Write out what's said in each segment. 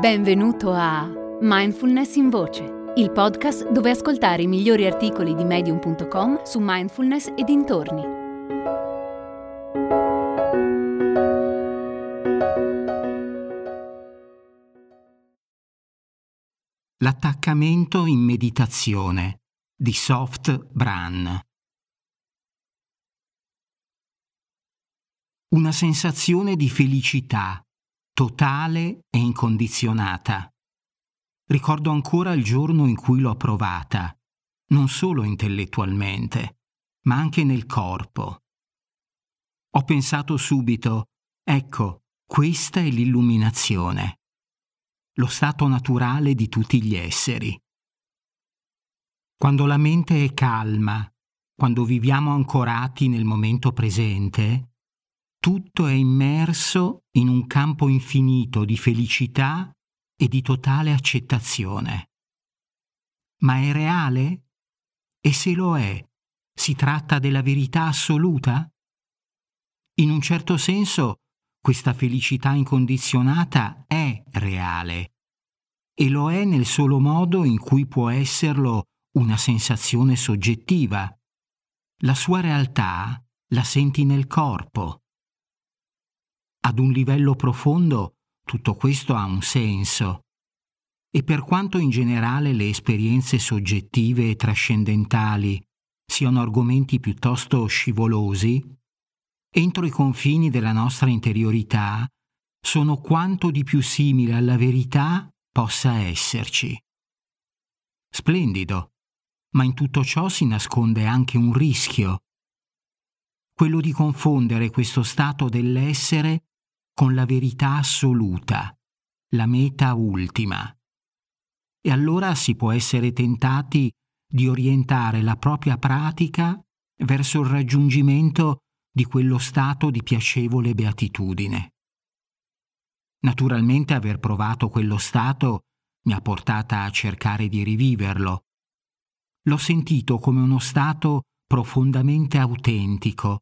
Benvenuto a Mindfulness in Voce, il podcast dove ascoltare i migliori articoli di medium.com su mindfulness e dintorni. L'attaccamento in meditazione di Soft Bran. Una sensazione di felicità totale e incondizionata. Ricordo ancora il giorno in cui l'ho provata, non solo intellettualmente, ma anche nel corpo. Ho pensato subito, ecco, questa è l'illuminazione, lo stato naturale di tutti gli esseri. Quando la mente è calma, quando viviamo ancorati nel momento presente, tutto è immerso in un campo infinito di felicità e di totale accettazione. Ma è reale? E se lo è, si tratta della verità assoluta? In un certo senso, questa felicità incondizionata è reale e lo è nel solo modo in cui può esserlo una sensazione soggettiva. La sua realtà la senti nel corpo ad un livello profondo tutto questo ha un senso. E per quanto in generale le esperienze soggettive e trascendentali siano argomenti piuttosto scivolosi, entro i confini della nostra interiorità sono quanto di più simile alla verità possa esserci. Splendido, ma in tutto ciò si nasconde anche un rischio, quello di confondere questo stato dell'essere con la verità assoluta, la meta ultima. E allora si può essere tentati di orientare la propria pratica verso il raggiungimento di quello stato di piacevole beatitudine. Naturalmente aver provato quello stato mi ha portata a cercare di riviverlo. L'ho sentito come uno stato profondamente autentico,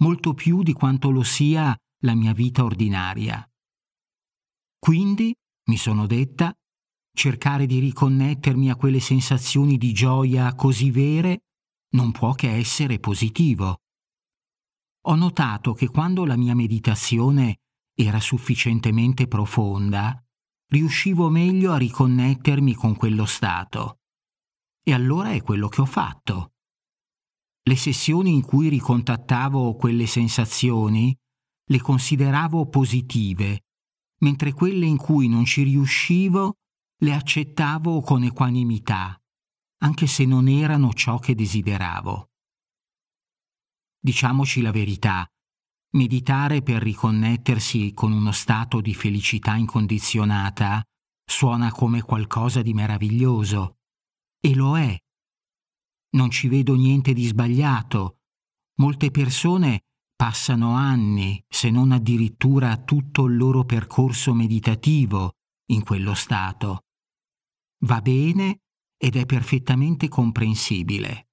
molto più di quanto lo sia la mia vita ordinaria. Quindi, mi sono detta, cercare di riconnettermi a quelle sensazioni di gioia così vere non può che essere positivo. Ho notato che quando la mia meditazione era sufficientemente profonda, riuscivo meglio a riconnettermi con quello stato. E allora è quello che ho fatto. Le sessioni in cui ricontattavo quelle sensazioni le consideravo positive, mentre quelle in cui non ci riuscivo le accettavo con equanimità, anche se non erano ciò che desideravo. Diciamoci la verità, meditare per riconnettersi con uno stato di felicità incondizionata suona come qualcosa di meraviglioso, e lo è. Non ci vedo niente di sbagliato. Molte persone passano anni, se non addirittura tutto il loro percorso meditativo in quello stato. Va bene ed è perfettamente comprensibile.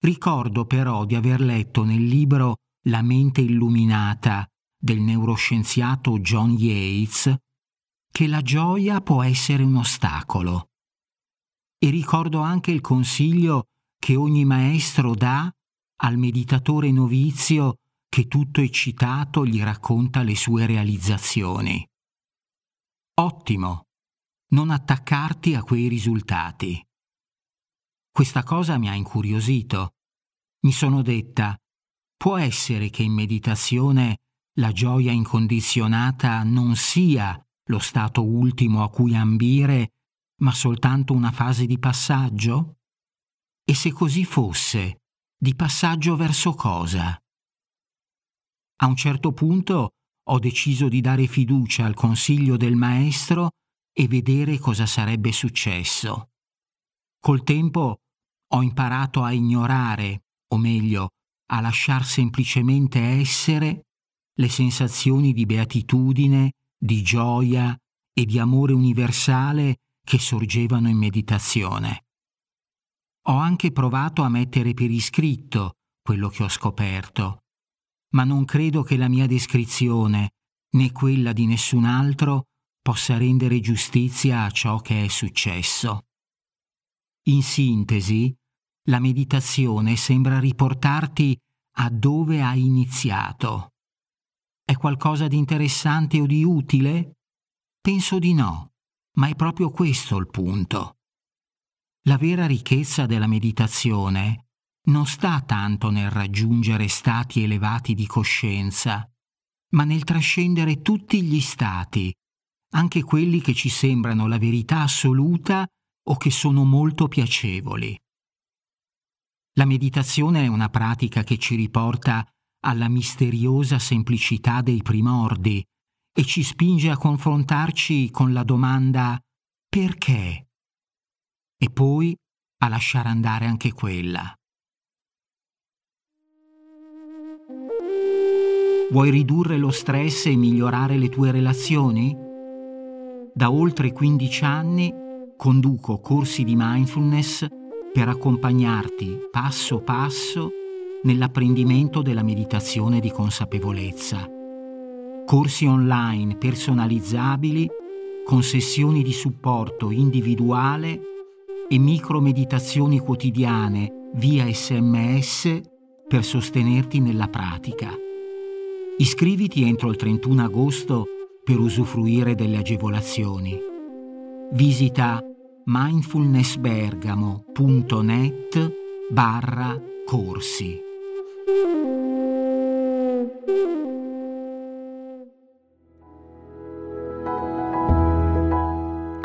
Ricordo però di aver letto nel libro La mente illuminata del neuroscienziato John Yates che la gioia può essere un ostacolo. E ricordo anche il consiglio che ogni maestro dà al meditatore novizio che tutto eccitato gli racconta le sue realizzazioni. Ottimo, non attaccarti a quei risultati. Questa cosa mi ha incuriosito. Mi sono detta, può essere che in meditazione la gioia incondizionata non sia lo stato ultimo a cui ambire, ma soltanto una fase di passaggio? E se così fosse, di passaggio verso cosa? A un certo punto ho deciso di dare fiducia al consiglio del maestro e vedere cosa sarebbe successo. Col tempo ho imparato a ignorare, o meglio, a lasciar semplicemente essere le sensazioni di beatitudine, di gioia e di amore universale che sorgevano in meditazione. Ho anche provato a mettere per iscritto quello che ho scoperto, ma non credo che la mia descrizione, né quella di nessun altro, possa rendere giustizia a ciò che è successo. In sintesi, la meditazione sembra riportarti a dove hai iniziato. È qualcosa di interessante o di utile? Penso di no, ma è proprio questo il punto. La vera ricchezza della meditazione non sta tanto nel raggiungere stati elevati di coscienza, ma nel trascendere tutti gli stati, anche quelli che ci sembrano la verità assoluta o che sono molto piacevoli. La meditazione è una pratica che ci riporta alla misteriosa semplicità dei primordi e ci spinge a confrontarci con la domanda perché? E poi a lasciare andare anche quella. Vuoi ridurre lo stress e migliorare le tue relazioni? Da oltre 15 anni conduco corsi di mindfulness per accompagnarti passo passo nell'apprendimento della meditazione di consapevolezza. Corsi online personalizzabili con sessioni di supporto individuale e micromeditazioni quotidiane via sms per sostenerti nella pratica. Iscriviti entro il 31 agosto per usufruire delle agevolazioni. Visita mindfulnessbergamo.net barra corsi.